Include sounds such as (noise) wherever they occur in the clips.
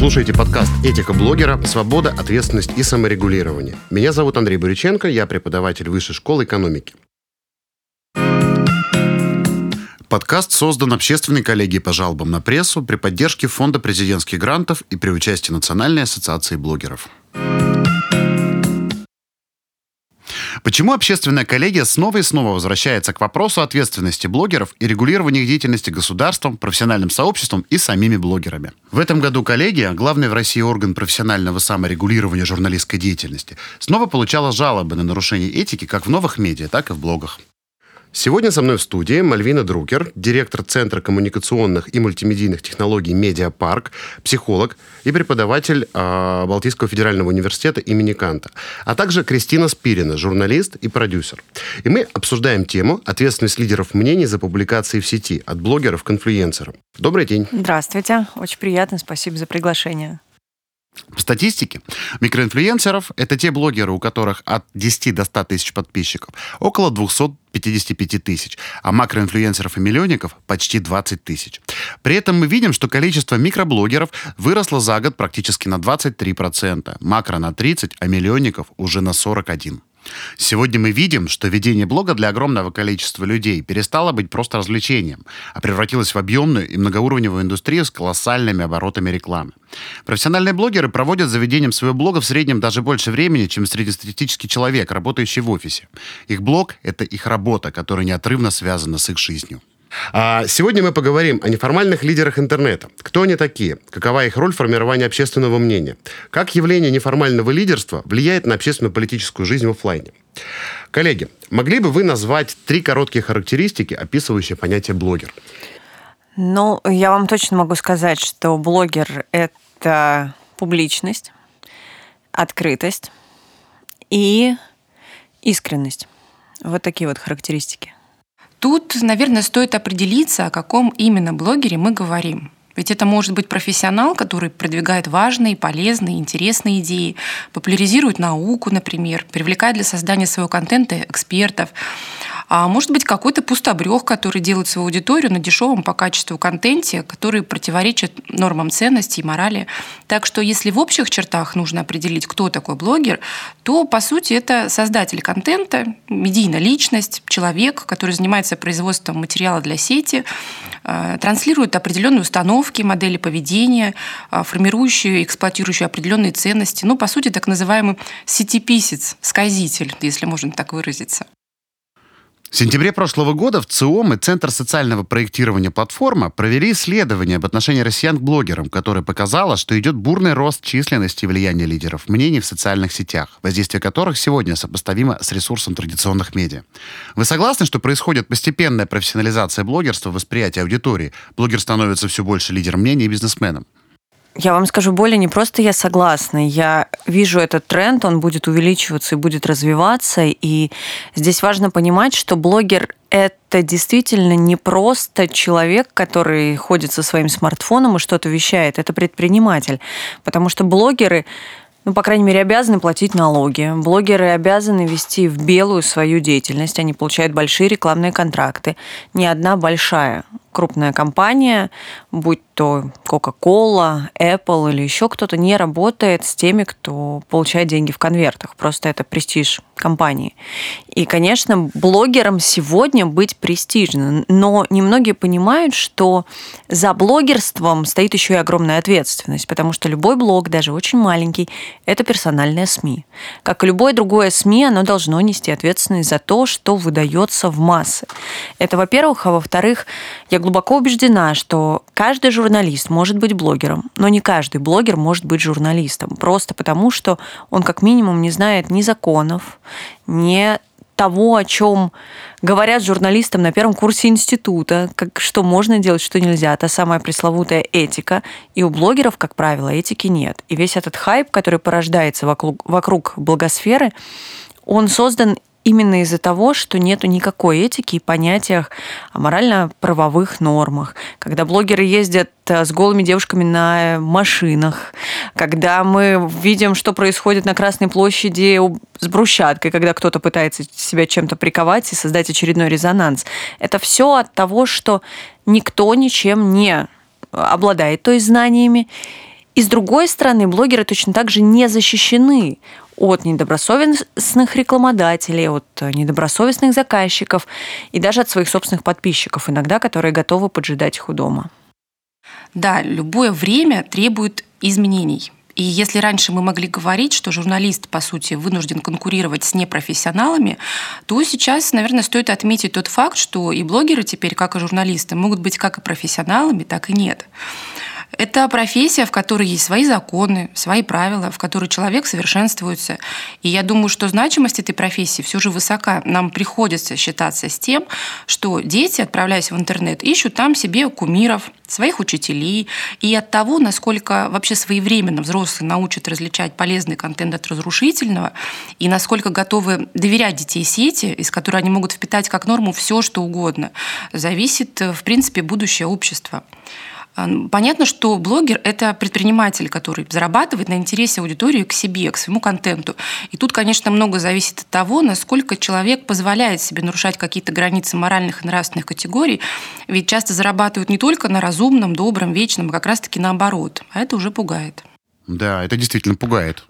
слушаете подкаст «Этика блогера. Свобода, ответственность и саморегулирование». Меня зовут Андрей Буриченко, я преподаватель Высшей школы экономики. Подкаст создан общественной коллегией по жалобам на прессу при поддержке Фонда президентских грантов и при участии Национальной ассоциации блогеров. Почему общественная коллегия снова и снова возвращается к вопросу ответственности блогеров и регулирования их деятельности государством, профессиональным сообществом и самими блогерами? В этом году коллегия, главный в России орган профессионального саморегулирования журналистской деятельности, снова получала жалобы на нарушение этики как в новых медиа, так и в блогах. Сегодня со мной в студии Мальвина Друкер, директор Центра коммуникационных и мультимедийных технологий «Медиапарк», психолог и преподаватель э, Балтийского федерального университета имени Канта, а также Кристина Спирина, журналист и продюсер. И мы обсуждаем тему «Ответственность лидеров мнений за публикации в сети от блогеров к инфлюенсерам». Добрый день. Здравствуйте. Очень приятно. Спасибо за приглашение. В статистике микроинфлюенсеров – это те блогеры, у которых от 10 до 100 тысяч подписчиков, около 255 тысяч, а макроинфлюенсеров и миллионников – почти 20 тысяч. При этом мы видим, что количество микроблогеров выросло за год практически на 23%, макро на 30%, а миллионников уже на 41%. Сегодня мы видим, что ведение блога для огромного количества людей перестало быть просто развлечением, а превратилось в объемную и многоуровневую индустрию с колоссальными оборотами рекламы. Профессиональные блогеры проводят за ведением своего блога в среднем даже больше времени, чем среднестатистический человек, работающий в офисе. Их блог — это их работа, которая неотрывно связана с их жизнью. А сегодня мы поговорим о неформальных лидерах интернета. Кто они такие? Какова их роль в формировании общественного мнения? Как явление неформального лидерства влияет на общественную политическую жизнь в офлайне? Коллеги, могли бы вы назвать три короткие характеристики, описывающие понятие блогер? Ну, я вам точно могу сказать, что блогер – это публичность, открытость и искренность. Вот такие вот характеристики. Тут, наверное, стоит определиться, о каком именно блогере мы говорим. Ведь это может быть профессионал, который продвигает важные, полезные, интересные идеи, популяризирует науку, например, привлекает для создания своего контента экспертов. А может быть какой-то пустобрех, который делает свою аудиторию на дешевом по качеству контенте, который противоречит нормам ценностей и морали. Так что если в общих чертах нужно определить, кто такой блогер, то, по сути, это создатель контента, медийная личность, человек, который занимается производством материала для сети, э, транслирует определенные установки, модели поведения, э, формирующие, эксплуатирующие определенные ценности. Ну, по сути, так называемый сетиписец, сказитель, если можно так выразиться. В сентябре прошлого года в ЦИОМ и Центр социального проектирования «Платформа» провели исследование об отношении россиян к блогерам, которое показало, что идет бурный рост численности и влияния лидеров мнений в социальных сетях, воздействие которых сегодня сопоставимо с ресурсом традиционных медиа. Вы согласны, что происходит постепенная профессионализация блогерства, восприятия аудитории? Блогер становится все больше лидером мнений и бизнесменом. Я вам скажу более, не просто я согласна, я вижу этот тренд, он будет увеличиваться и будет развиваться, и здесь важно понимать, что блогер это действительно не просто человек, который ходит со своим смартфоном и что-то вещает, это предприниматель, потому что блогеры ну, по крайней мере, обязаны платить налоги. Блогеры обязаны вести в белую свою деятельность. Они получают большие рекламные контракты. Не одна большая крупная компания, будь то Coca-Cola, Apple или еще кто-то, не работает с теми, кто получает деньги в конвертах. Просто это престиж компании. И, конечно, блогерам сегодня быть престижно. Но немногие понимают, что за блогерством стоит еще и огромная ответственность, потому что любой блог, даже очень маленький, это персональная СМИ. Как и любое другое СМИ, оно должно нести ответственность за то, что выдается в массы. Это, во-первых. А во-вторых, я глубоко убеждена, что каждый журналист может быть блогером, но не каждый блогер может быть журналистом. Просто потому, что он как минимум не знает ни законов, ни того, о чем говорят журналистам на первом курсе института, как, что можно делать, что нельзя. Та самая пресловутая этика. И у блогеров, как правило, этики нет. И весь этот хайп, который порождается вокруг, вокруг благосферы, он создан именно из-за того, что нету никакой этики и понятиях о морально-правовых нормах. Когда блогеры ездят э, с голыми девушками на машинах, когда мы видим, что происходит на Красной площади с брусчаткой, когда кто-то пытается себя чем-то приковать и создать очередной резонанс. Это все от того, что никто ничем не обладает той знаниями, И с другой стороны, блогеры точно так же не защищены от недобросовестных рекламодателей, от недобросовестных заказчиков и даже от своих собственных подписчиков, иногда которые готовы поджидать их у дома. Да, любое время требует изменений. И если раньше мы могли говорить, что журналист, по сути, вынужден конкурировать с непрофессионалами, то сейчас, наверное, стоит отметить тот факт, что и блогеры теперь, как и журналисты, могут быть как и профессионалами, так и нет. Это профессия, в которой есть свои законы, свои правила, в которой человек совершенствуется. И я думаю, что значимость этой профессии все же высока. Нам приходится считаться с тем, что дети, отправляясь в интернет, ищут там себе кумиров, своих учителей. И от того, насколько вообще своевременно взрослые научат различать полезный контент от разрушительного, и насколько готовы доверять детей сети, из которой они могут впитать как норму все, что угодно, зависит, в принципе, будущее общества. Понятно, что блогер – это предприниматель, который зарабатывает на интересе аудитории к себе, к своему контенту. И тут, конечно, много зависит от того, насколько человек позволяет себе нарушать какие-то границы моральных и нравственных категорий. Ведь часто зарабатывают не только на разумном, добром, вечном, а как раз-таки наоборот. А это уже пугает. Да, это действительно пугает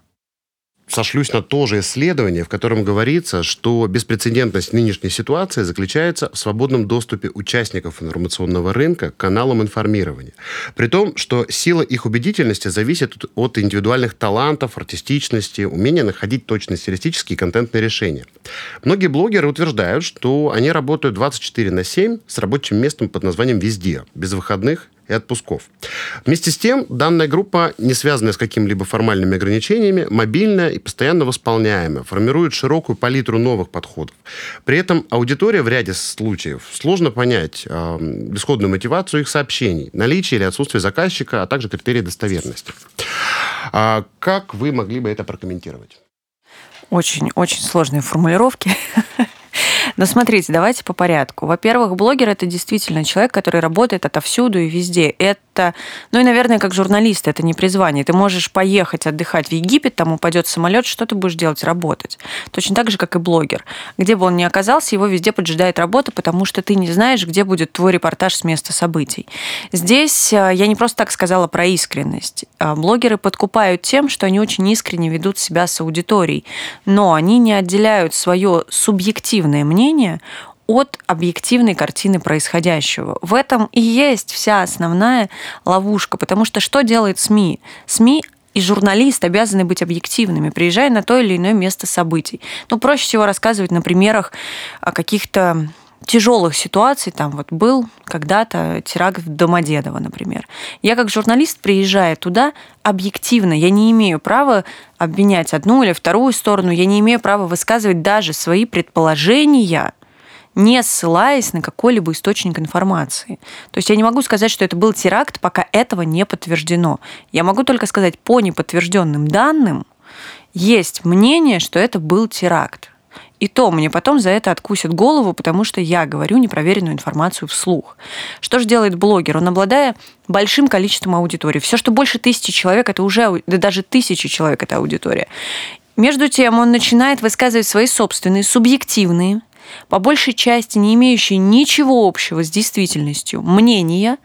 сошлюсь на то же исследование, в котором говорится, что беспрецедентность нынешней ситуации заключается в свободном доступе участников информационного рынка к каналам информирования. При том, что сила их убедительности зависит от индивидуальных талантов, артистичности, умения находить точные стилистические контентные решения. Многие блогеры утверждают, что они работают 24 на 7 с рабочим местом под названием «Везде», без выходных и отпусков. Вместе с тем, данная группа, не связанная с какими-либо формальными ограничениями, мобильная и постоянно восполняемая, формирует широкую палитру новых подходов. При этом аудитория в ряде случаев сложно понять э, исходную мотивацию их сообщений, наличие или отсутствие заказчика, а также критерии достоверности. А как вы могли бы это прокомментировать? Очень-очень сложные формулировки. (laughs) Но смотрите, давайте по порядку. Во-первых, блогер это действительно человек, который работает отовсюду и везде. Это, ну и, наверное, как журналист, это не призвание. Ты можешь поехать отдыхать в Египет, там упадет самолет, что ты будешь делать? Работать. Точно так же, как и блогер. Где бы он ни оказался, его везде поджидает работа, потому что ты не знаешь, где будет твой репортаж с места событий. Здесь э, я не просто так сказала про искренность. А блогеры подкупают тем, что они очень искренне ведут себя с аудиторией, но они не отделяют свое субъективное мнение от объективной картины происходящего. В этом и есть вся основная ловушка, потому что что делает СМИ? СМИ и журналист обязаны быть объективными, приезжая на то или иное место событий. Ну, проще всего рассказывать на примерах каких-то тяжелых ситуаций. Там вот был когда-то теракт в Домодедово, например. Я как журналист, приезжая туда, объективно, я не имею права обвинять одну или вторую сторону, я не имею права высказывать даже свои предположения, не ссылаясь на какой-либо источник информации. То есть я не могу сказать, что это был теракт, пока этого не подтверждено. Я могу только сказать, по неподтвержденным данным есть мнение, что это был теракт. И то мне потом за это откусят голову, потому что я говорю непроверенную информацию вслух. Что же делает блогер? Он, обладая большим количеством аудитории, все, что больше тысячи человек, это уже, да даже тысячи человек, это аудитория. Между тем, он начинает высказывать свои собственные, субъективные, по большей части не имеющие ничего общего с действительностью, мнения,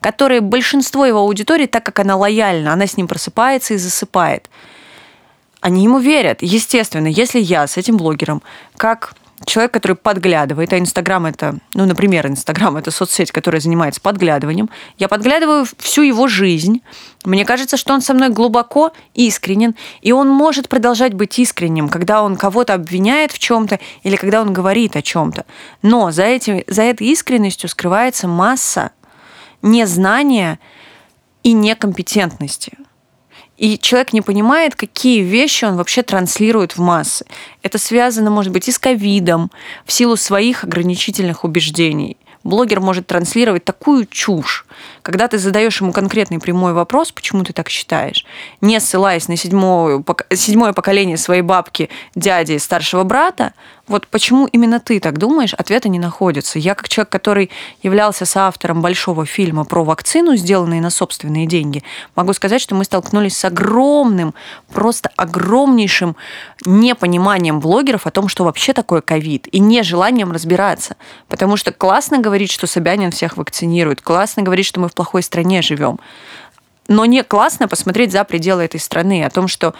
которые большинство его аудитории, так как она лояльна, она с ним просыпается и засыпает – они ему верят. Естественно, если я с этим блогером, как человек, который подглядывает, а Инстаграм это, ну, например, Инстаграм это соцсеть, которая занимается подглядыванием, я подглядываю всю его жизнь, мне кажется, что он со мной глубоко искренен, и он может продолжать быть искренним, когда он кого-то обвиняет в чем-то или когда он говорит о чем-то. Но за, этим, за этой искренностью скрывается масса незнания и некомпетентности – и человек не понимает, какие вещи он вообще транслирует в массы. Это связано, может быть, и с ковидом, в силу своих ограничительных убеждений блогер может транслировать такую чушь, когда ты задаешь ему конкретный прямой вопрос, почему ты так считаешь, не ссылаясь на седьмое, седьмое поколение своей бабки, дяди, старшего брата, вот почему именно ты так думаешь, ответа не находится. Я как человек, который являлся соавтором большого фильма про вакцину, сделанный на собственные деньги, могу сказать, что мы столкнулись с огромным, просто огромнейшим непониманием блогеров о том, что вообще такое ковид, и нежеланием разбираться. Потому что классно говорить, что Собянин всех вакцинирует, классно говорить, что мы в плохой стране живем. но не классно посмотреть за пределы этой страны, о том, что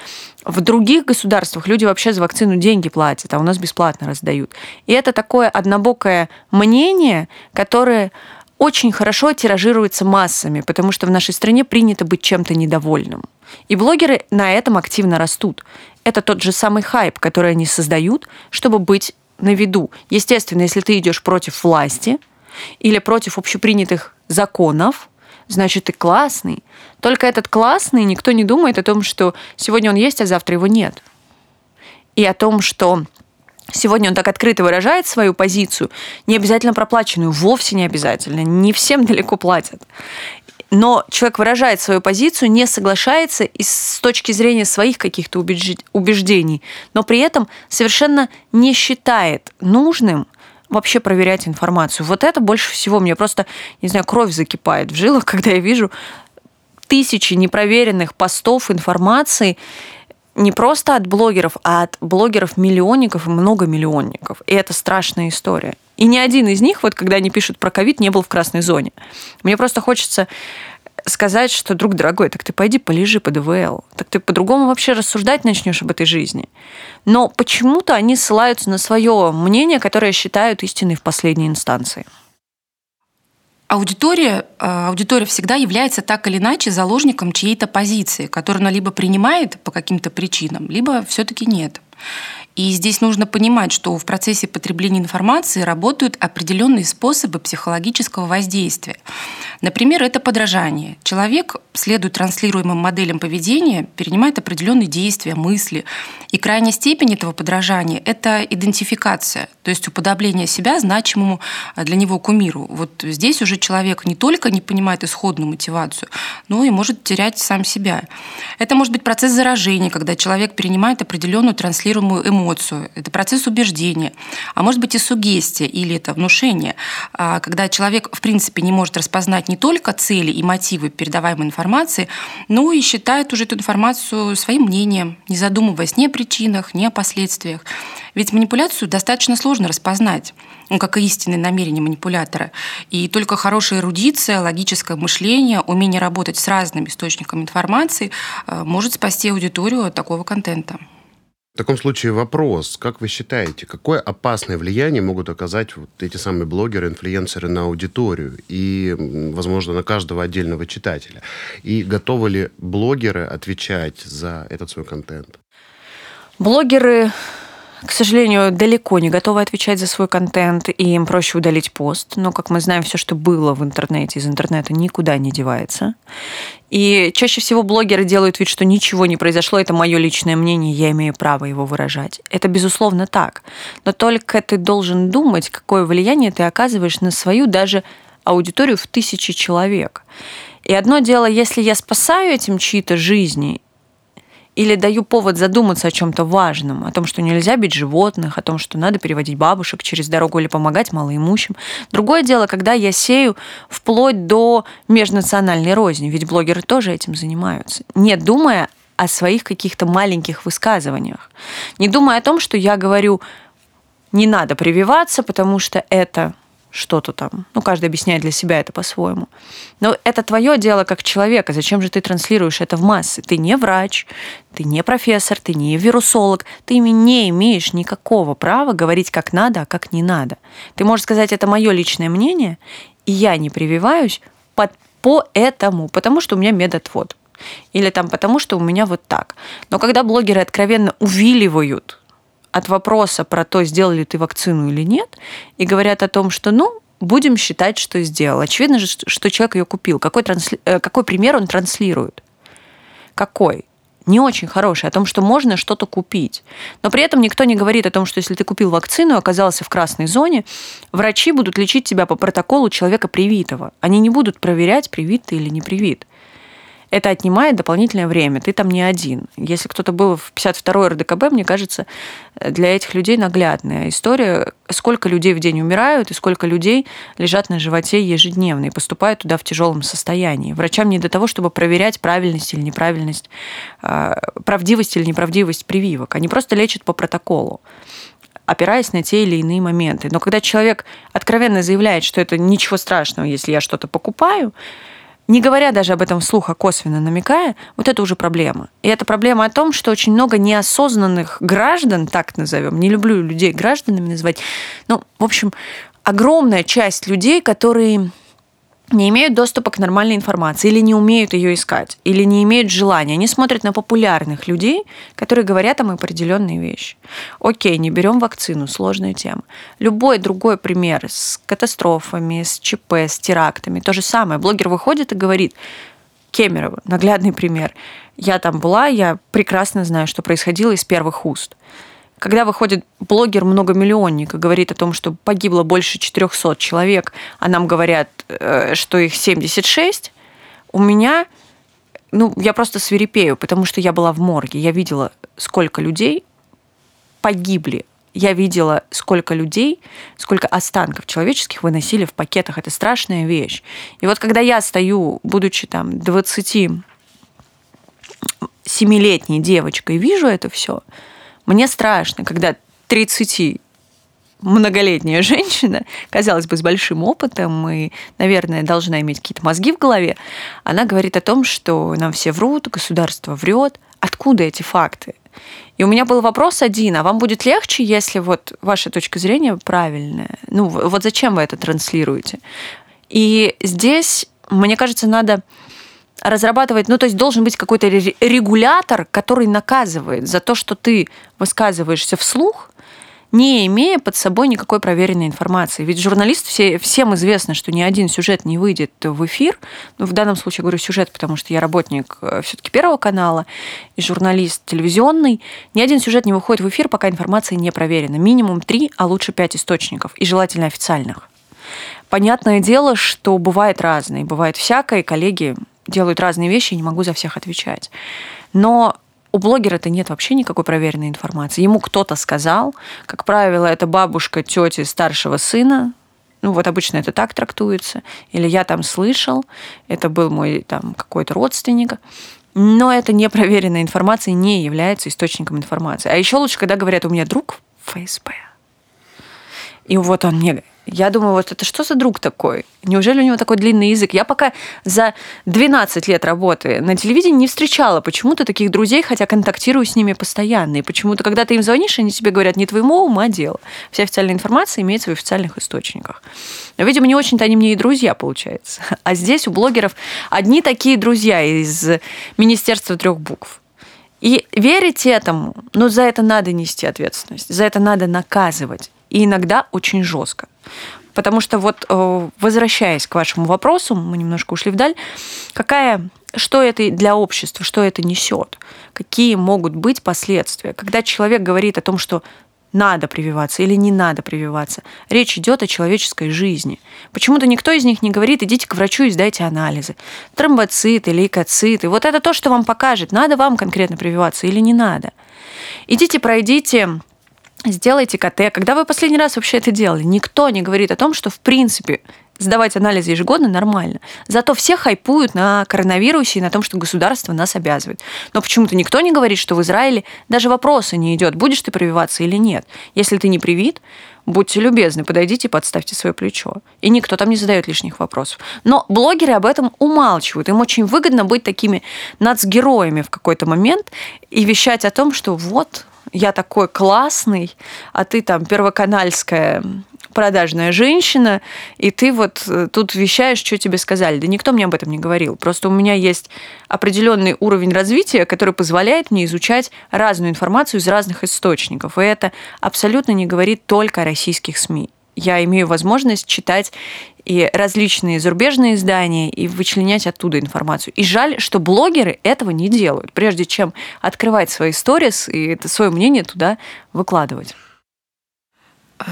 в других государствах люди вообще за вакцину деньги платят, а у нас бесплатно раздают. И это такое однобокое мнение, которое очень хорошо тиражируется массами, потому что в нашей стране принято быть чем-то недовольным. И блогеры на этом активно растут. Это тот же самый хайп, который они создают, чтобы быть на виду. Естественно, если ты идешь против власти или против общепринятых законов, значит, ты классный. Только этот классный никто не думает о том, что сегодня он есть, а завтра его нет. И о том, что Сегодня он так открыто выражает свою позицию, не обязательно проплаченную, вовсе не обязательно, не всем далеко платят. Но человек выражает свою позицию, не соглашается и с точки зрения своих каких-то убеждений, но при этом совершенно не считает нужным вообще проверять информацию. Вот это больше всего мне просто, не знаю, кровь закипает в жилах, (laughs) когда я вижу тысячи непроверенных постов информации, не просто от блогеров, а от блогеров-миллионников и многомиллионников. И это страшная история. И ни один из них, вот когда они пишут про ковид, не был в красной зоне. Мне просто хочется сказать, что, друг дорогой, так ты пойди полежи под ИВЛ. Так ты по-другому вообще рассуждать начнешь об этой жизни. Но почему-то они ссылаются на свое мнение, которое считают истиной в последней инстанции аудитория, э, аудитория всегда является так или иначе заложником чьей-то позиции, которую она либо принимает по каким-то причинам, либо все-таки нет. И здесь нужно понимать, что в процессе потребления информации работают определенные способы психологического воздействия. Например, это подражание. Человек, следуя транслируемым моделям поведения, перенимает определенные действия, мысли. И крайняя степень этого подражания – это идентификация, то есть уподобление себя значимому для него кумиру. Вот здесь уже человек не только не понимает исходную мотивацию, но и может терять сам себя. Это может быть процесс заражения, когда человек перенимает определенную транслируемую эмоцию, эмоцию, это процесс убеждения, а может быть и сугестия или это внушение, а, когда человек в принципе не может распознать не только цели и мотивы передаваемой информации, но и считает уже эту информацию своим мнением, не задумываясь ни о причинах, ни о последствиях. Ведь манипуляцию достаточно сложно распознать, ну, как и истинные намерения манипулятора. И только хорошая эрудиция, логическое мышление, умение работать с разными источниками информации а, может спасти аудиторию от такого контента. В таком случае вопрос, как вы считаете, какое опасное влияние могут оказать вот эти самые блогеры, инфлюенсеры на аудиторию и, возможно, на каждого отдельного читателя? И готовы ли блогеры отвечать за этот свой контент? Блогеры к сожалению, далеко не готовы отвечать за свой контент, и им проще удалить пост. Но, как мы знаем, все, что было в интернете, из интернета никуда не девается. И чаще всего блогеры делают вид, что ничего не произошло, это мое личное мнение, я имею право его выражать. Это, безусловно, так. Но только ты должен думать, какое влияние ты оказываешь на свою даже аудиторию в тысячи человек. И одно дело, если я спасаю этим чьи-то жизни, или даю повод задуматься о чем-то важном, о том, что нельзя бить животных, о том, что надо переводить бабушек через дорогу или помогать малоимущим. Другое дело, когда я сею вплоть до межнациональной розни, ведь блогеры тоже этим занимаются, не думая о своих каких-то маленьких высказываниях, не думая о том, что я говорю, не надо прививаться, потому что это что-то там. Ну, каждый объясняет для себя это по-своему. Но это твое дело как человека. Зачем же ты транслируешь это в массы? Ты не врач, ты не профессор, ты не вирусолог. Ты не имеешь никакого права говорить как надо, а как не надо. Ты можешь сказать, это мое личное мнение, и я не прививаюсь под, по этому, потому что у меня медотвод. Или там потому, что у меня вот так. Но когда блогеры откровенно увиливают от вопроса про то, сделали ли ты вакцину или нет, и говорят о том, что, ну, будем считать, что сделал. Очевидно же, что человек ее купил. Какой, трансли... Э, какой пример он транслирует? Какой? не очень хороший, о том, что можно что-то купить. Но при этом никто не говорит о том, что если ты купил вакцину и оказался в красной зоне, врачи будут лечить тебя по протоколу человека привитого. Они не будут проверять, привит ты или не привит это отнимает дополнительное время. Ты там не один. Если кто-то был в 52-й РДКБ, мне кажется, для этих людей наглядная история, сколько людей в день умирают и сколько людей лежат на животе ежедневно и поступают туда в тяжелом состоянии. Врачам не до того, чтобы проверять правильность или неправильность, а, правдивость или неправдивость прививок. Они просто лечат по протоколу опираясь на те или иные моменты. Но когда человек откровенно заявляет, что это ничего страшного, если я что-то покупаю, не говоря даже об этом вслух, а косвенно намекая, вот это уже проблема. И это проблема о том, что очень много неосознанных граждан, так назовем, не люблю людей гражданами называть, ну, в общем, огромная часть людей, которые не имеют доступа к нормальной информации, или не умеют ее искать, или не имеют желания. Они смотрят на популярных людей, которые говорят им определенные вещи. Окей, не берем вакцину, сложная тема. Любой другой пример с катастрофами, с ЧП, с терактами, то же самое. Блогер выходит и говорит, Кемерово, наглядный пример. Я там была, я прекрасно знаю, что происходило из первых уст. Когда выходит блогер многомиллионник и говорит о том, что погибло больше 400 человек, а нам говорят, э, что их 76, у меня, ну, я просто свирепею, потому что я была в морге, я видела, сколько людей погибли я видела, сколько людей, сколько останков человеческих выносили в пакетах. Это страшная вещь. И вот когда я стою, будучи там 27-летней девочкой, вижу это все, мне страшно, когда 30 многолетняя (laughs) женщина, казалось бы, с большим опытом и, наверное, должна иметь какие-то мозги в голове, она говорит о том, что нам все врут, государство врет. Откуда эти факты? И у меня был вопрос один, а вам будет легче, если вот ваша точка зрения правильная? Ну, вот зачем вы это транслируете? И здесь, мне кажется, надо разрабатывать, ну, то есть должен быть какой-то регулятор, который наказывает за то, что ты высказываешься вслух, не имея под собой никакой проверенной информации. Ведь журналист, все, всем известно, что ни один сюжет не выйдет в эфир. Ну, в данном случае говорю сюжет, потому что я работник э, все-таки Первого канала и журналист телевизионный. Ни один сюжет не выходит в эфир, пока информация не проверена. Минимум три, а лучше пять источников, и желательно официальных. Понятное дело, что бывает разное, бывает всякое, коллеги делают разные вещи, и не могу за всех отвечать. Но у блогера-то нет вообще никакой проверенной информации. Ему кто-то сказал, как правило, это бабушка тети старшего сына, ну вот обычно это так трактуется, или я там слышал, это был мой там какой-то родственник, но это непроверенная информация не является источником информации. А еще лучше, когда говорят, у меня друг в ФСБ. И вот он мне я думаю, вот это что за друг такой? Неужели у него такой длинный язык? Я пока за 12 лет работы на телевидении не встречала почему-то таких друзей, хотя контактирую с ними постоянно. И почему-то, когда ты им звонишь, они тебе говорят, не твоему ума дело. Вся официальная информация имеется в официальных источниках. Но, видимо, не очень-то они мне и друзья, получается. (laughs) А здесь у блогеров одни такие друзья из Министерства трех букв. И верить этому, но за это надо нести ответственность, за это надо наказывать и иногда очень жестко. Потому что вот э, возвращаясь к вашему вопросу, мы немножко ушли вдаль, какая, что это для общества, что это несет, какие могут быть последствия. Когда человек говорит о том, что надо прививаться или не надо прививаться. Речь идет о человеческой жизни. Почему-то никто из них не говорит, идите к врачу и сдайте анализы. Тромбоциты, лейкоциты. Вот это то, что вам покажет, надо вам конкретно прививаться или не надо. Идите, пройдите сделайте КТ. Когда вы последний раз вообще это делали? Никто не говорит о том, что в принципе сдавать анализы ежегодно нормально. Зато все хайпуют на коронавирусе и на том, что государство нас обязывает. Но почему-то никто не говорит, что в Израиле даже вопроса не идет, будешь ты прививаться или нет. Если ты не привит, будьте любезны, подойдите и подставьте свое плечо. И никто там не задает лишних вопросов. Но блогеры об этом умалчивают. Им очень выгодно быть такими нацгероями в какой-то момент и вещать о том, что вот, я такой классный, а ты там первоканальская продажная женщина, и ты вот э, тут вещаешь, что тебе сказали. Да никто мне об этом не говорил. Просто у меня есть определенный уровень развития, который позволяет мне изучать разную информацию из разных источников. И это абсолютно не говорит только о российских СМИ. Я имею возможность читать и различные зарубежные издания и вычленять оттуда информацию. И жаль, что блогеры этого не делают, прежде чем открывать свои сторис и это свое мнение туда выкладывать.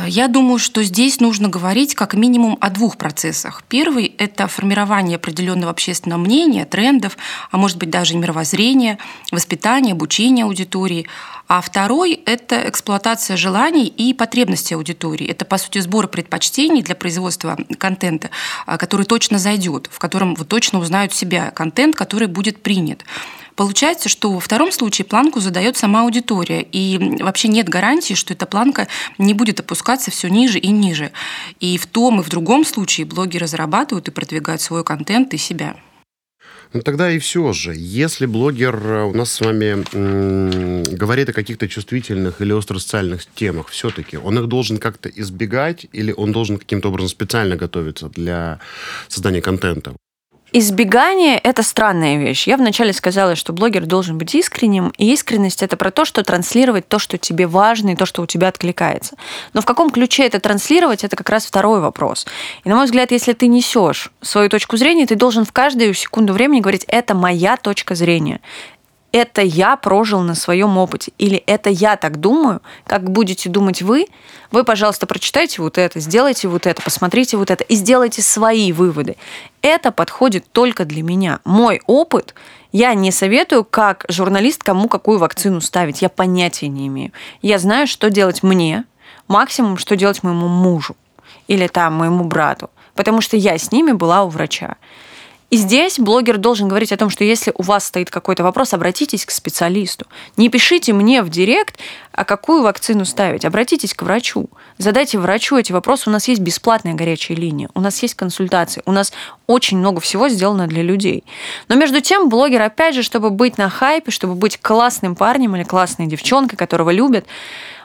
Я думаю, что здесь нужно говорить как минимум о двух процессах. Первый – это формирование определенного общественного мнения, трендов, а может быть даже мировоззрения, воспитание, обучение аудитории. А второй – это эксплуатация желаний и потребностей аудитории. Это, по сути, сбор предпочтений для производства контента, а, который точно зайдет, в котором вы точно узнают себя, контент, который будет принят. Получается, что во втором случае планку задает сама аудитория, и вообще нет гарантии, что эта планка не будет опускаться все ниже и ниже. И в том и в другом случае блогеры зарабатывают и продвигают свой контент и себя. Ну тогда и все же, если блогер э, у нас с вами говорит о каких-то чувствительных или остросоциальных темах, все-таки он их должен как-то избегать или он должен каким-то образом специально готовиться для создания контента? Избегание – это странная вещь. Я вначале сказала, что блогер должен быть искренним, и искренность – это про то, что транслировать то, что тебе важно, и то, что у тебя откликается. Но в каком ключе это транслировать – это как раз второй вопрос. И, на мой взгляд, если ты несешь свою точку зрения, ты должен в каждую секунду времени говорить «это моя точка зрения» это я прожил на своем опыте, или это я так думаю, как будете думать вы, вы, пожалуйста, прочитайте вот это, сделайте вот это, посмотрите вот это и сделайте свои выводы. Это подходит только для меня. Мой опыт я не советую, как журналист, кому какую вакцину ставить. Я понятия не имею. Я знаю, что делать мне, максимум, что делать моему мужу или там моему брату, потому что я с ними была у врача. И здесь блогер должен говорить о том, что если у вас стоит какой-то вопрос, обратитесь к специалисту. Не пишите мне в директ, а какую вакцину ставить. Обратитесь к врачу. Задайте врачу эти вопросы. У нас есть бесплатная горячая линия, у нас есть консультации, у нас очень много всего сделано для людей. Но между тем блогер, опять же, чтобы быть на хайпе, чтобы быть классным парнем или классной девчонкой, которого любят,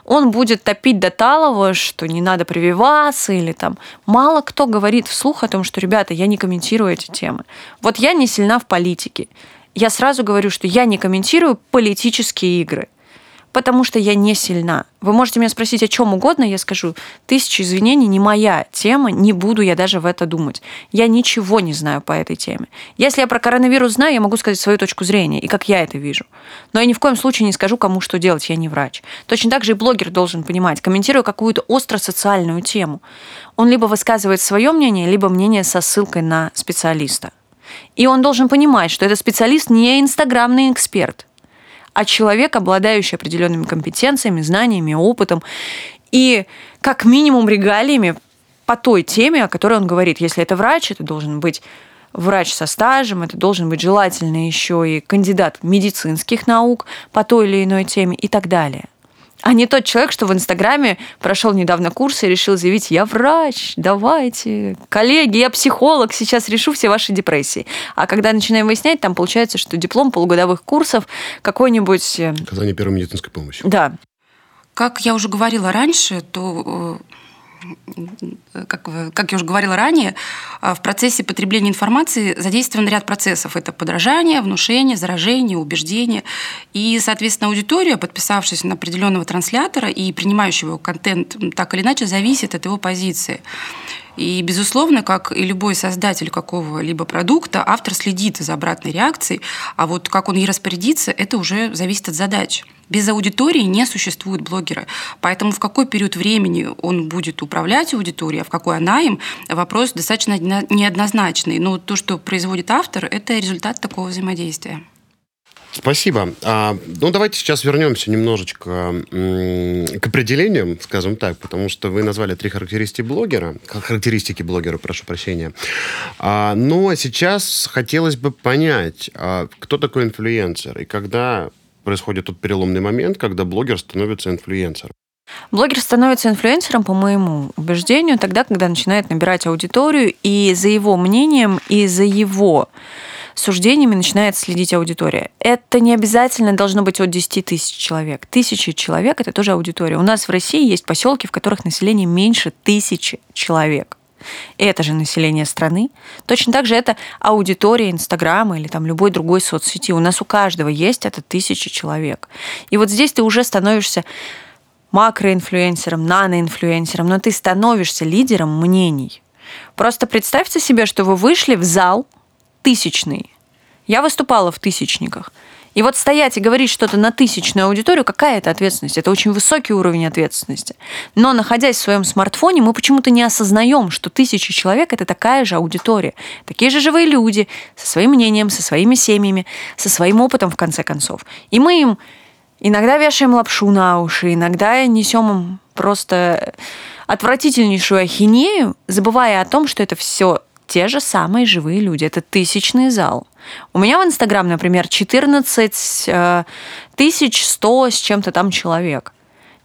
он будет топить до талого, что не надо прививаться или там. Мало кто говорит вслух о том, что, ребята, я не комментирую эти темы. Вот я не сильна в политике. Я сразу говорю, что я не комментирую политические игры потому что я не сильна. Вы можете меня спросить о чем угодно, я скажу, тысячи извинений, не моя тема, не буду я даже в это думать. Я ничего не знаю по этой теме. Если я про коронавирус знаю, я могу сказать свою точку зрения и как я это вижу. Но я ни в коем случае не скажу, кому что делать, я не врач. Точно так же и блогер должен понимать, комментируя какую-то остро-социальную тему, он либо высказывает свое мнение, либо мнение со ссылкой на специалиста. И он должен понимать, что этот специалист не инстаграмный эксперт а человек, обладающий определенными компетенциями, знаниями, опытом и как минимум регалиями по той теме, о которой он говорит. Если это врач, это должен быть врач со стажем, это должен быть желательно еще и кандидат медицинских наук по той или иной теме и так далее а не тот человек, что в Инстаграме прошел недавно курс и решил заявить, я врач, давайте, коллеги, я психолог, сейчас решу все ваши депрессии. А когда начинаем выяснять, там получается, что диплом полугодовых курсов какой-нибудь... Э, Оказание первой медицинской помощи. Да. Как я уже говорила раньше, то э, как, как я уже говорила ранее, а, в процессе потребления информации задействован ряд процессов. Это подражание, внушение, заражение, убеждение. И, соответственно, аудитория, подписавшись на определенного транслятора и принимающего его контент, так или иначе зависит от его позиции. И, безусловно, как и любой создатель какого-либо продукта, автор следит за обратной реакцией, а вот как он ей распорядится, это уже зависит от задач. Без аудитории не существует блогера. Поэтому в какой период времени он будет управлять аудиторией, а в какой она им, вопрос достаточно неоднозначный. Но то, что производит автор, это результат такого взаимодействия. Спасибо. А, ну, давайте сейчас вернемся немножечко к определениям, скажем так, потому что вы назвали три характеристики блогера, характеристики блогера, прошу прощения. А, но сейчас хотелось бы понять, а, кто такой инфлюенсер и когда происходит тот переломный момент, когда блогер становится инфлюенсером. Блогер становится инфлюенсером, по моему убеждению, тогда, когда начинает набирать аудиторию, и за его мнением, и за его суждениями начинает следить аудитория. Это не обязательно должно быть от 10 тысяч человек. Тысячи человек – это тоже аудитория. У нас в России есть поселки, в которых население меньше тысячи человек. Это же население страны. Точно так же это аудитория Инстаграма или там любой другой соцсети. У нас у каждого есть это тысяча человек. И вот здесь ты уже становишься макроинфлюенсером, наноинфлюенсером, но ты становишься лидером мнений. Просто представьте себе, что вы вышли в зал тысячный. Я выступала в тысячниках. И вот стоять и говорить что-то на тысячную аудиторию, какая это ответственность? Это очень высокий уровень ответственности. Но находясь в своем смартфоне, мы почему-то не осознаем, что тысячи человек – это такая же аудитория. Такие же живые люди, со своим мнением, со своими семьями, со своим опытом, в конце концов. И мы им иногда вешаем лапшу на уши, иногда несем им просто отвратительнейшую ахинею, забывая о том, что это все те же самые живые люди. Это тысячный зал. У меня в Инстаграм, например, 14 э, тысяч 100 с чем-то там человек.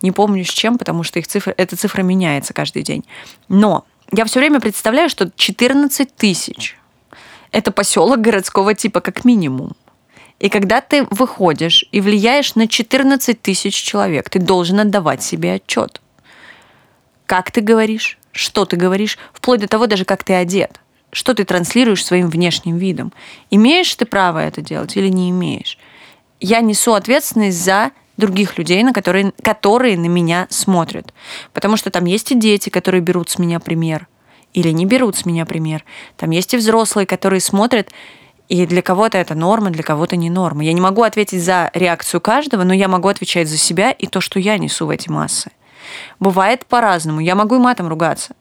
Не помню с чем, потому что их цифра, эта цифра меняется каждый день. Но я все время представляю, что 14 тысяч Это поселок городского типа как минимум. И когда ты выходишь и влияешь на 14 тысяч человек, ты должен отдавать себе отчет. Как ты говоришь, что ты говоришь, вплоть до того даже, как ты одет, что ты транслируешь своим внешним видом. Имеешь ты право это делать или не имеешь? Я несу ответственность за других людей, на которые, которые на меня смотрят. Потому что там есть и дети, которые берут с меня пример, или не берут с меня пример. Там есть и взрослые, которые смотрят и для кого-то это норма, для кого-то не норма. Я не могу ответить за реакцию каждого, но я могу отвечать за себя и то, что я несу в эти массы. Бывает по-разному. Я могу и матом ругаться.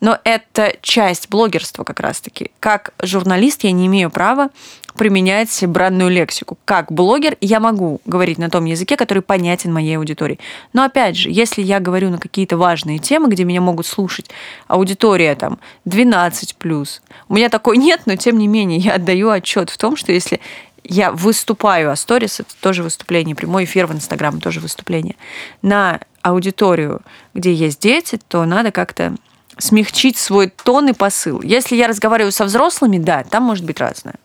Но это часть блогерства как раз-таки. Как журналист я не имею права применять бранную лексику. Как блогер я могу говорить на том языке, который понятен моей аудитории. Но опять же, если я говорю на какие-то важные темы, где меня могут слушать аудитория там 12 плюс, у меня такой нет, но тем не менее я отдаю отчет в том, что если я выступаю, а сторис это тоже выступление, прямой эфир в Инстаграм тоже выступление, на аудиторию, где есть дети, то надо как-то смягчить свой тон и посыл. Если я разговариваю со взрослыми, да, там может быть разное.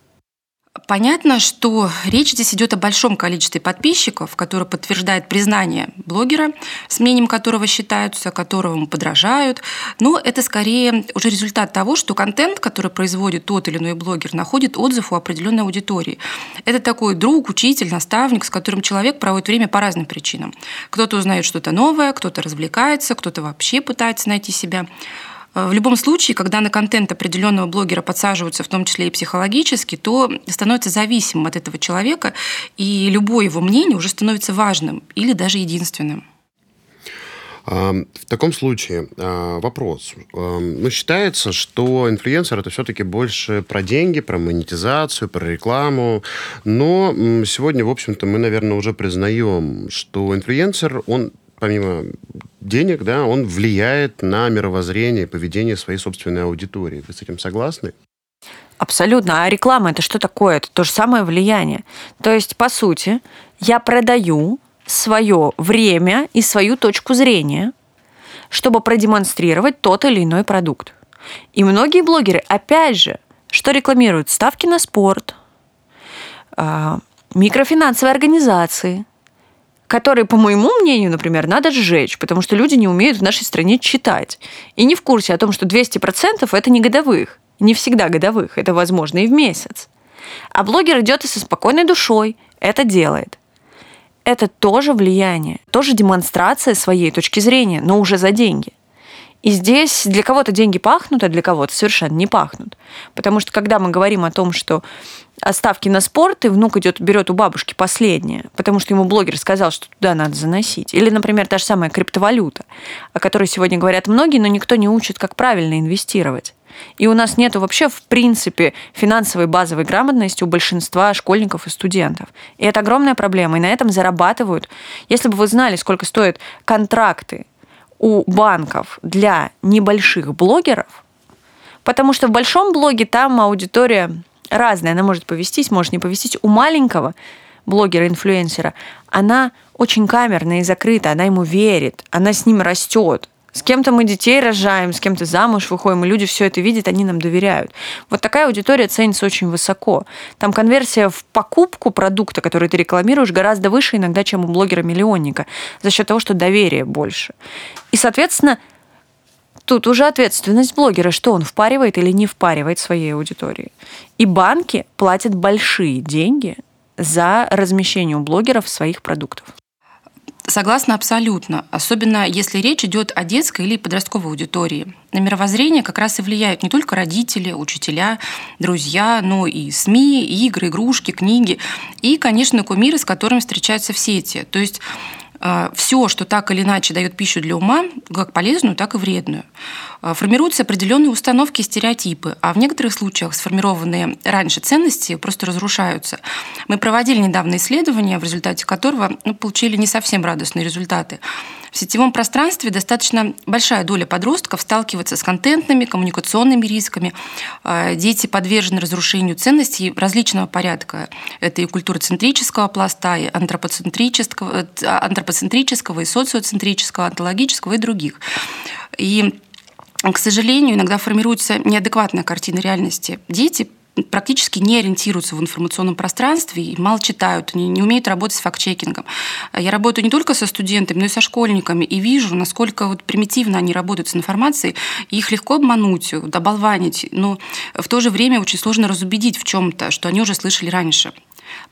Понятно, что речь здесь идет о большом количестве подписчиков, которые подтверждают признание блогера, с мнением которого считаются, которому подражают. Но это скорее уже результат того, что контент, который производит тот или иной блогер, находит отзыв у определенной аудитории. Это такой друг, учитель, наставник, с которым человек проводит время по разным причинам. Кто-то узнает что-то новое, кто-то развлекается, кто-то вообще пытается найти себя. Э, в любом случае, когда на контент определенного блогера подсаживаются, в том числе и психологически, то становится зависимым от этого человека, и любое его мнение уже становится важным или даже единственным. В таком случае а, вопрос. Ну, считается, что инфлюенсер это все-таки больше про деньги, про монетизацию, про рекламу. Но сегодня, в общем-то, мы, наверное, уже признаем, что инфлюенсер, он помимо денег, да, он влияет на мировоззрение поведение своей собственной аудитории. Вы с этим согласны? Абсолютно. А реклама это что такое? Это то же самое влияние. То есть, по сути, я продаю свое время и свою точку зрения, чтобы продемонстрировать тот или иной продукт. И многие блогеры, опять же, что рекламируют? Ставки на спорт, а, микрофинансовые организации – которые, по моему мнению, например, надо сжечь, потому что люди не умеют в нашей стране читать. И не в курсе о том, что 200% это не годовых. Не всегда годовых, это возможно и в месяц. А блогер идет и со спокойной душой это делает. Это тоже влияние, тоже демонстрация своей точки зрения, но уже за деньги. И здесь для кого-то деньги пахнут, а для кого-то совершенно не пахнут. Потому что когда мы говорим о том, что ставки на спорт, и внук идет, берет у бабушки последнее, потому что ему блогер сказал, что туда надо заносить. Или, например, та же самая криптовалюта, о которой сегодня говорят многие, но никто не учит, как правильно инвестировать. И у нас нет вообще, в принципе, финансовой базовой грамотности у большинства школьников и студентов. И это огромная проблема. И на этом зарабатывают. Если бы вы знали, сколько стоят контракты у банков для небольших блогеров, потому что в большом блоге там аудитория разная, она может повестись, может не повестись. У маленького блогера-инфлюенсера она очень камерная и закрыта, она ему верит, она с ним растет. С кем-то мы детей рожаем, с кем-то замуж выходим, и люди все это видят, они нам доверяют. Вот такая аудитория ценится очень высоко. Там конверсия в покупку продукта, который ты рекламируешь, гораздо выше иногда, чем у блогера-миллионника, за счет того, что доверие больше. И, соответственно, тут уже ответственность блогера, что он впаривает или не впаривает своей аудитории. И банки платят большие деньги за размещение у блогеров своих продуктов. Согласна абсолютно, особенно если речь идет о детской или подростковой аудитории. На мировоззрение как раз и влияют не только родители, учителя, друзья, но и СМИ, игры, игрушки, книги и, конечно, кумиры, с которыми встречаются в сети. То есть все, что так или иначе дает пищу для ума, как полезную, так и вредную. А, формируются определенные установки и стереотипы, а в некоторых случаях сформированные раньше ценности просто разрушаются. Мы проводили недавно исследование, в результате которого ну, получили не совсем радостные результаты. В сетевом пространстве достаточно большая доля подростков сталкивается с контентными, коммуникационными рисками. А, дети подвержены разрушению ценностей различного порядка. Это и культуроцентрического пласта, и антропоцентрического, э, антропоцентрического и социоцентрического, онтологического и других. И к сожалению, иногда формируется неадекватная картина реальности. Дети практически не ориентируются в информационном пространстве и мало читают, не, не умеют работать с факт-чекингом. Я работаю не только со студентами, но и со школьниками, и вижу, насколько вот примитивно они работают с информацией, их легко обмануть, доболванить, но в то же время очень сложно разубедить в чем-то, что они уже слышали раньше.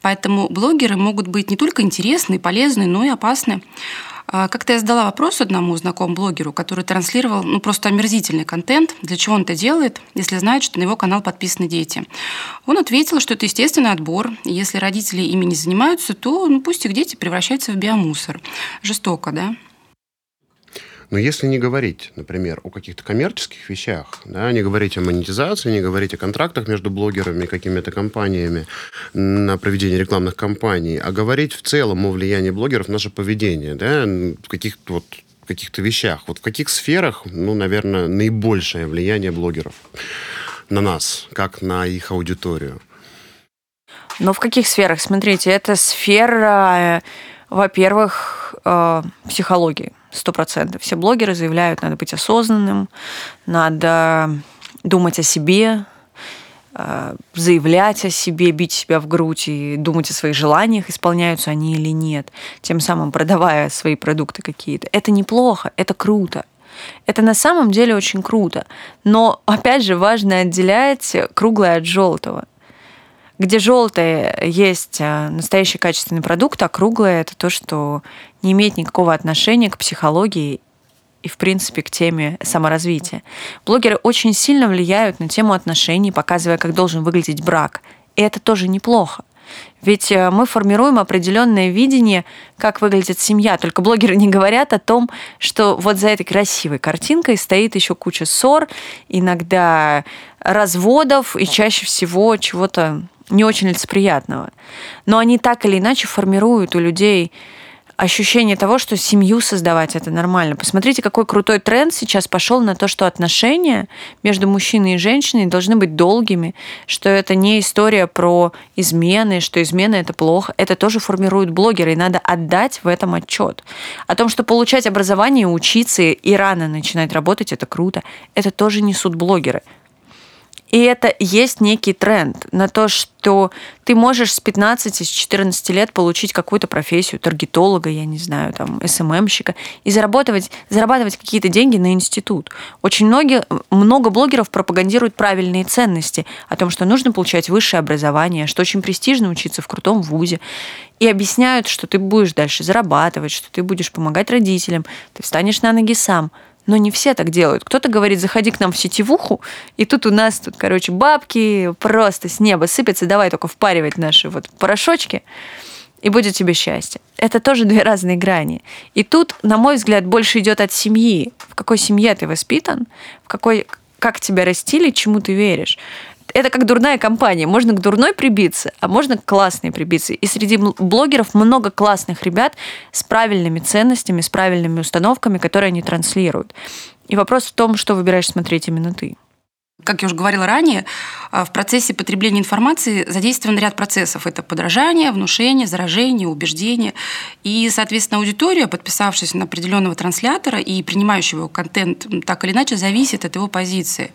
Поэтому блогеры могут быть не только интересны и полезны, но и опасны. А, как-то я задала вопрос одному знакомому блогеру, который транслировал ну, просто омерзительный контент. Для чего он это делает, если знает, что на его канал подписаны дети? Он ответил, что это естественный отбор. Если родители ими не занимаются, то ну, пусть их дети превращаются в биомусор. Жестоко, да? Но если не говорить, например, о каких-то коммерческих вещах, да, не говорить о монетизации, не говорить о контрактах между блогерами и какими-то компаниями на проведение рекламных кампаний, а говорить в целом о влиянии блогеров на наше поведение, да, в каких-то вот каких-то вещах. Вот в каких сферах, ну, наверное, наибольшее влияние блогеров на нас, как на их аудиторию? Но в каких сферах? Смотрите, это сфера, во-первых, э, психологии сто процентов. Все блогеры заявляют, надо быть осознанным, надо думать о себе, э, заявлять о себе, бить себя в грудь и думать о своих желаниях, исполняются они или нет, тем самым продавая свои продукты какие-то. Это неплохо, это круто. Это на самом деле очень круто. Но, опять же, важно отделять круглое от желтого где желтое есть э, настоящий качественный продукт, а круглое это то, что не имеет никакого отношения к психологии и, в принципе, к теме саморазвития. Блогеры очень сильно влияют на тему отношений, показывая, как должен выглядеть брак. И это тоже неплохо. Ведь э, мы формируем определенное видение, как выглядит семья. Только блогеры не говорят о том, что вот за этой красивой картинкой стоит еще куча ссор, иногда разводов и чаще всего чего-то не очень лицеприятного. Но они так или иначе формируют у людей ощущение того, что семью создавать это нормально. Посмотрите, какой крутой тренд сейчас пошел на то, что отношения между мужчиной и женщиной должны быть долгими, что это не история про измены, что измены это плохо. Это тоже формируют блогеры, и надо отдать в этом отчет. О том, что получать образование, учиться и рано начинать работать, это круто. Это тоже несут блогеры. И это есть некий тренд на то, что ты можешь с 15, с 14 лет получить какую-то профессию таргетолога, я не знаю, там, СММщика, и зарабатывать, зарабатывать какие-то деньги на институт. Очень многие, много блогеров пропагандируют правильные ценности о том, что нужно получать высшее образование, что очень престижно учиться в крутом вузе, и объясняют, что ты будешь дальше зарабатывать, что ты будешь помогать родителям, ты встанешь на ноги сам – но не все так делают. Кто-то говорит, заходи к нам в сетевуху, и тут у нас, тут, короче, бабки просто с неба сыпятся, давай только впаривать наши вот порошочки, и будет тебе счастье. Это тоже две разные грани. И тут, на мой взгляд, больше идет от семьи. В какой семье ты воспитан, в какой, как тебя растили, чему ты веришь это как дурная компания. Можно к дурной прибиться, а можно к классной прибиться. И среди блогеров много классных ребят с правильными ценностями, с правильными установками, которые они транслируют. И вопрос в том, что выбираешь смотреть именно ты. Как я уже говорила ранее, а, в процессе потребления информации задействован ряд процессов. Это подражание, внушение, заражение, убеждение. И, соответственно, аудитория, подписавшись на определенного транслятора и принимающего его контент, так или иначе зависит от его позиции.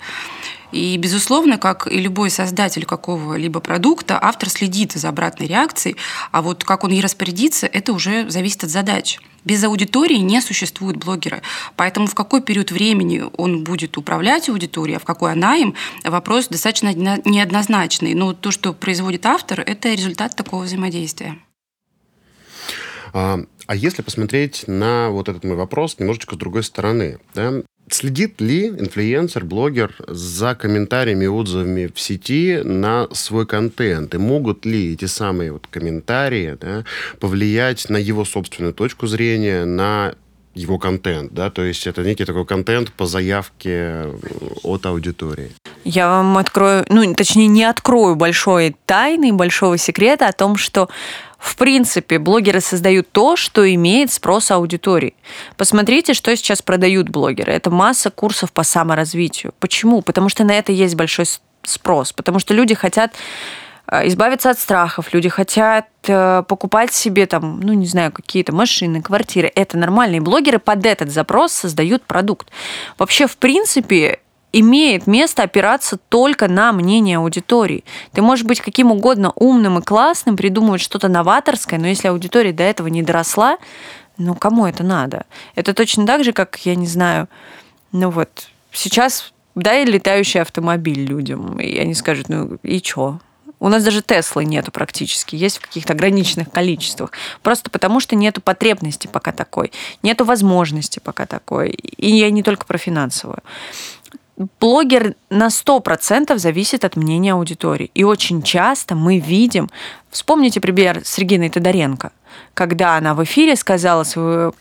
И, безусловно, как и любой создатель какого-либо продукта, автор следит за обратной реакцией, а вот как он ей распорядится, это уже зависит от задач. Без аудитории не существует блогера. Поэтому в какой период времени он будет управлять аудиторией, а в какой она им, вопрос достаточно неоднозначный. Но то, что производит автор, это результат такого взаимодействия. А, а если посмотреть на вот этот мой вопрос немножечко с другой стороны, да, Следит ли инфлюенсер, блогер за комментариями и отзывами в сети на свой контент? И могут ли эти самые вот комментарии да, повлиять на его собственную точку зрения, на его контент, да, то есть это некий такой контент по заявке от аудитории. Я вам открою, ну, точнее, не открою большой тайны, большого секрета о том, что в принципе, блогеры создают то, что имеет спрос аудитории. Посмотрите, что сейчас продают блогеры. Это масса курсов по саморазвитию. Почему? Потому что на это есть большой спрос. Потому что люди хотят э, избавиться от страхов, люди хотят э, покупать себе там, ну не знаю, какие-то машины, квартиры. Это нормальные блогеры под этот запрос создают продукт. Вообще, в принципе, имеет место опираться только на мнение аудитории. Ты можешь быть каким угодно умным и классным, придумывать что-то новаторское, но если аудитория до этого не доросла, ну кому это надо? Это точно так же, как, я не знаю, ну вот, сейчас дай летающий автомобиль людям, и они скажут, ну и чё? У нас даже Теслы нету практически, есть в каких-то ограниченных количествах. Просто потому, что нету потребности пока такой, нету возможности пока такой. И я не только про финансовую блогер на 100% зависит от мнения аудитории. И очень часто мы видим, вспомните пример с Региной Тодоренко, когда она в эфире сказала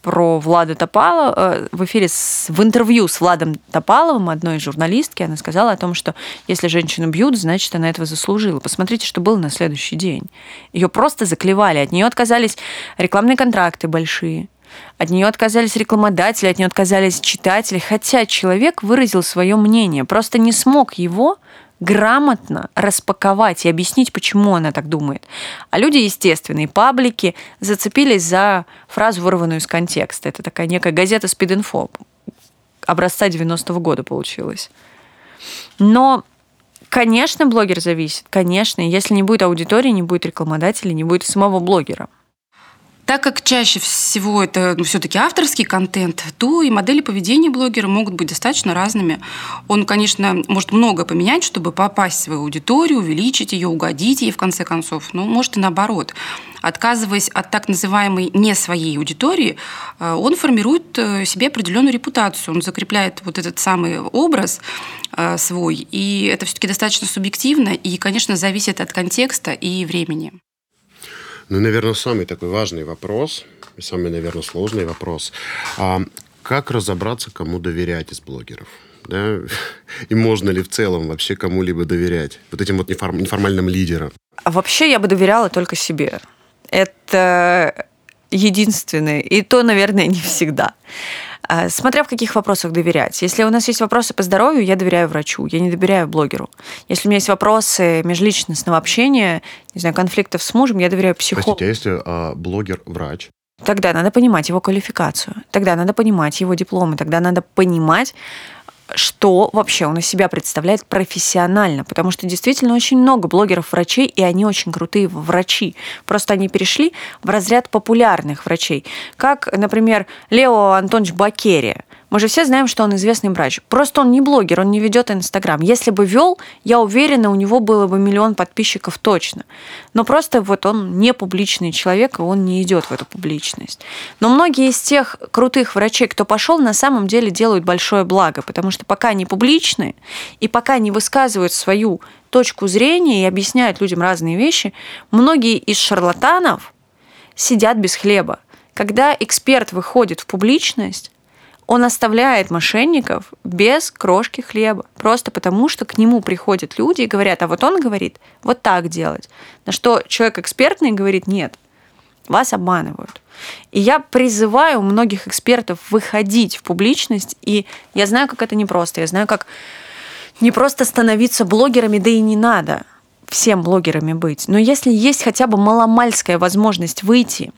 про Влада Топалова, э, в эфире с, в интервью с Владом Топаловым, одной из журналистки, она сказала о том, что если женщину бьют, значит, она этого заслужила. Посмотрите, что было на следующий день. Ее просто заклевали, от нее отказались рекламные контракты большие, от нее отказались рекламодатели, от нее отказались читатели, хотя человек выразил свое мнение, просто не смог его грамотно распаковать и объяснить, почему она так думает. А люди, естественные паблики, зацепились за фразу, вырванную из контекста. Это такая некая газета «Спид-инфо». Образца 90-го года получилось. Но Конечно, блогер зависит, конечно. Если не будет аудитории, не будет рекламодателей, не будет самого блогера. Так как чаще всего это ну, все-таки авторский контент, то и модели поведения блогера могут быть достаточно разными. Он, конечно, может много поменять, чтобы попасть в свою аудиторию, увеличить ее, угодить ей в конце концов, но может и наоборот. Отказываясь от так называемой не своей аудитории, э, он формирует э, себе определенную репутацию, он закрепляет вот этот самый образ э, свой, и это все-таки достаточно субъективно и, конечно, зависит от контекста и времени. Ну, наверное, самый такой важный вопрос, самый, наверное, сложный вопрос. А как разобраться, кому доверять из блогеров? Да? (laughs) И можно ли в целом вообще кому-либо доверять? Вот этим вот неформальным лидерам. А вообще я бы доверяла только себе. Это единственное. И то, наверное, не всегда. А, смотря в каких вопросах доверять. Если у нас есть вопросы по здоровью, я доверяю врачу, я не доверяю блогеру. Если у меня есть вопросы межличностного общения, не знаю, конфликтов с мужем, я доверяю психологу. Простите, а если а, блогер врач? Тогда надо понимать его квалификацию, тогда надо понимать его дипломы, тогда надо понимать, что вообще он из себя представляет профессионально, потому что действительно очень много блогеров-врачей, и они очень крутые врачи. Просто они перешли в разряд популярных врачей. Как, например, Лео Антонович Бакерия. Мы же все знаем, что он известный врач. Просто он не блогер, он не ведет Инстаграм. Если бы вел, я уверена, у него было бы миллион подписчиков точно. Но просто вот он не публичный человек, и он не идет в эту публичность. Но многие из тех крутых врачей, кто пошел, на самом деле делают большое благо, потому что пока они публичные и пока не высказывают свою точку зрения и объясняют людям разные вещи, многие из шарлатанов сидят без хлеба. Когда эксперт выходит в публичность, он оставляет мошенников без крошки хлеба. Просто потому, что к нему приходят люди и говорят, а вот он говорит, вот так делать. На что человек экспертный говорит, нет, вас обманывают. И я призываю многих экспертов выходить в публичность, и я знаю, как это непросто. Я знаю, как не просто становиться блогерами, да и не надо всем блогерами быть. Но если есть хотя бы маломальская возможность выйти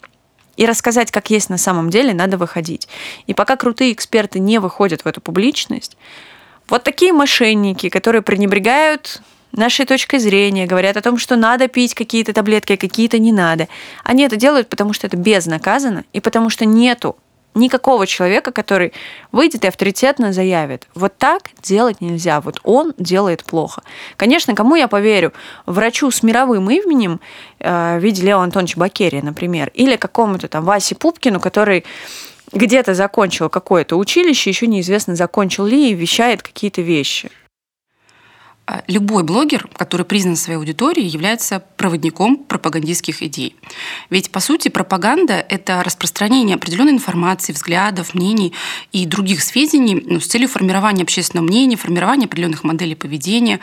и рассказать, как есть на самом деле, надо выходить. И пока крутые эксперты не выходят в эту публичность, вот такие мошенники, которые пренебрегают нашей точкой зрения, говорят о том, что надо пить какие-то таблетки, а какие-то не надо. Они это делают, потому что это безнаказанно и потому что нету никакого человека, который выйдет и авторитетно заявит, вот так делать нельзя, вот он делает плохо. Конечно, кому я поверю? Врачу с мировым именем э, в виде Лео Антоновича Бакерия, например, или какому-то там Васе Пупкину, который где-то закончил какое-то училище, еще неизвестно, закончил ли, и вещает какие-то вещи. А любой блогер, который признан своей аудиторией, является проводником пропагандистских идей. Ведь, по сути, пропаганда — это распространение определенной информации, взглядов, мнений и других сведений ну, с целью формирования общественного мнения, формирования определенных моделей поведения.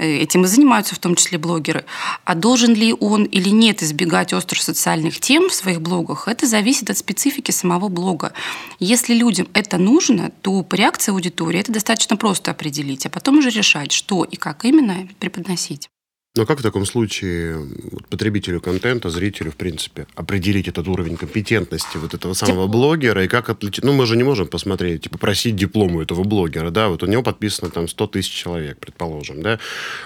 Э, этим и занимаются в том числе блогеры. А должен ли он или нет избегать острых социальных тем в своих блогах, это зависит от специфики самого блога. Если людям это нужно, то по реакции аудитории это достаточно просто определить, а потом уже решать, что и как именно преподносить. Но как в таком случае потребителю контента, зрителю, в принципе, определить этот уровень компетентности вот этого самого Тип... блогера и как отличить? Ну, мы же не можем посмотреть, типа, просить диплом у этого блогера, да, вот у него подписано там 100 тысяч человек, предположим, да,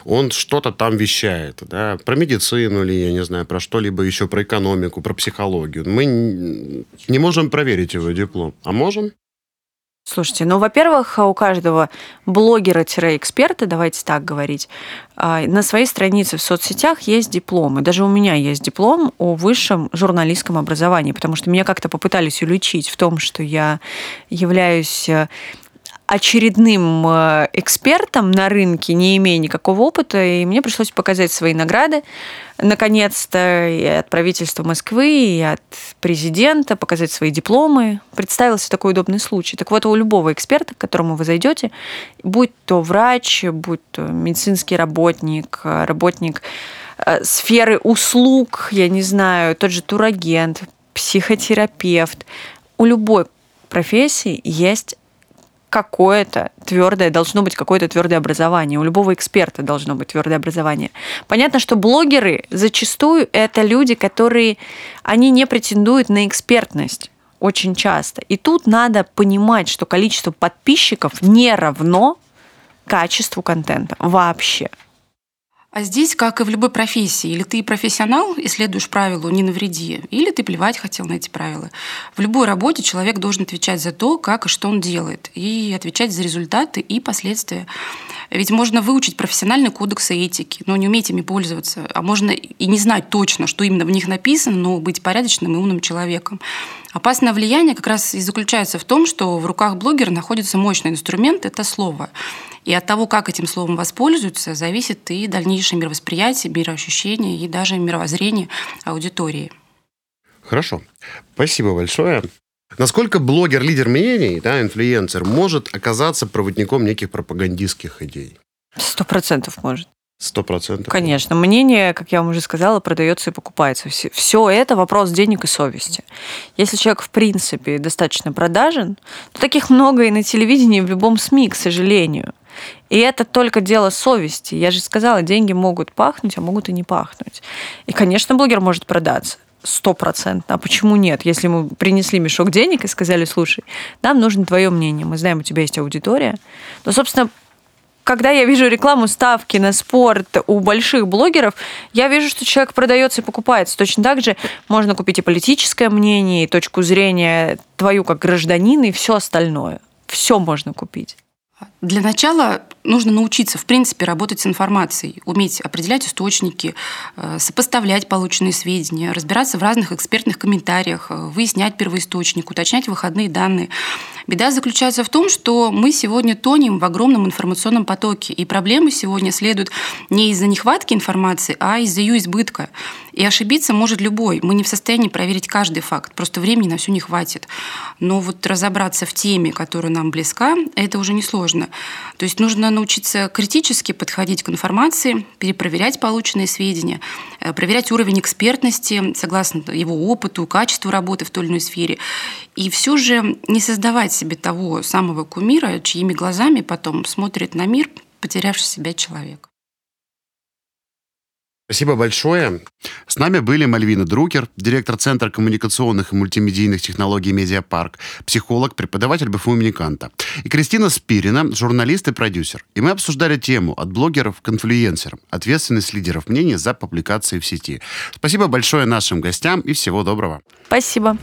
он что-то там вещает, да, про медицину или, я не знаю, про что-либо еще, про экономику, про психологию. Мы не можем проверить его диплом, а можем? Слушайте, ну, во-первых, у каждого блогера-эксперта, давайте так говорить, а, на своей странице в соцсетях есть дипломы. Даже у меня есть диплом о высшем журналистском образовании, потому что меня как-то попытались уличить в том, что я являюсь э, очередным э, экспертом на рынке, не имея никакого опыта, и мне пришлось показать свои награды, наконец-то, и от правительства Москвы, и от президента, показать свои дипломы. Представился такой удобный случай. Так вот, у любого эксперта, к которому вы зайдете, будь то врач, будь то медицинский работник, работник э, сферы услуг, я не знаю, тот же турагент, психотерапевт, у любой профессии есть какое-то твердое, должно быть какое-то твердое образование. У любого эксперта должно быть твердое образование. Понятно, что блогеры зачастую это люди, которые, они не претендуют на экспертность очень часто. И тут надо понимать, что количество подписчиков не равно качеству контента вообще. А здесь, как и в любой профессии, или ты профессионал и следуешь правилу «не навреди», или ты плевать хотел на эти правила. В любой работе человек должен отвечать за то, как и что он делает, и отвечать за результаты и последствия. Ведь можно выучить профессиональный кодекс этики, но не уметь ими пользоваться, а можно и не знать точно, что именно в них написано, но быть порядочным и умным человеком. Опасное влияние как раз и заключается в том, что в руках блогера находится мощный инструмент – это слово. И от того, как этим словом воспользуются, зависит и дальнейшее мировосприятие, мироощущение и даже мировоззрение аудитории. Хорошо. Спасибо большое. Насколько блогер, лидер мнений, да, инфлюенсер, может оказаться проводником неких пропагандистских идей? Сто процентов может. Сто процентов. Конечно. Мнение, как я вам уже сказала, продается и покупается. Все, это вопрос денег и совести. Если человек, в принципе, достаточно продажен, то таких много и на телевидении, и в любом СМИ, к сожалению. И это только дело совести. Я же сказала, деньги могут пахнуть, а могут и не пахнуть. И, конечно, блогер может продаться стопроцентно. А почему нет? Если мы принесли мешок денег и сказали, слушай, нам нужно твое мнение, мы знаем, у тебя есть аудитория, то, собственно, когда я вижу рекламу ставки на спорт у больших блогеров, я вижу, что человек продается и покупается. Точно так же можно купить и политическое мнение, и точку зрения твою как гражданина, и все остальное. Все можно купить. Для начала нужно научиться, в принципе, работать с информацией, уметь определять источники, э, сопоставлять полученные сведения, разбираться в разных экспертных комментариях, э, выяснять первоисточник, уточнять выходные данные. Беда заключается в том, что мы сегодня тонем в огромном информационном потоке, и проблемы сегодня следуют не из-за нехватки информации, а из-за ее избытка. И ошибиться может любой. Мы не в состоянии проверить каждый факт, просто времени на все не хватит. Но вот разобраться в теме, которая нам близка, это уже несложно. То есть нужно научиться критически подходить к информации, перепроверять полученные сведения, э, проверять уровень экспертности согласно его опыту, качеству работы в той или иной сфере. И все же не создавать себе того самого кумира, чьими глазами потом смотрит на мир потерявший себя человек. Спасибо большое. С нами были Мальвина Друкер, директор Центра коммуникационных и мультимедийных технологий «Медиапарк», психолог, преподаватель БФУ имени Канта, и Кристина Спирина, журналист и продюсер. И мы обсуждали тему от блогеров к инфлюенсерам, ответственность лидеров мнений за публикации в сети. Спасибо большое нашим гостям и всего доброго. Спасибо.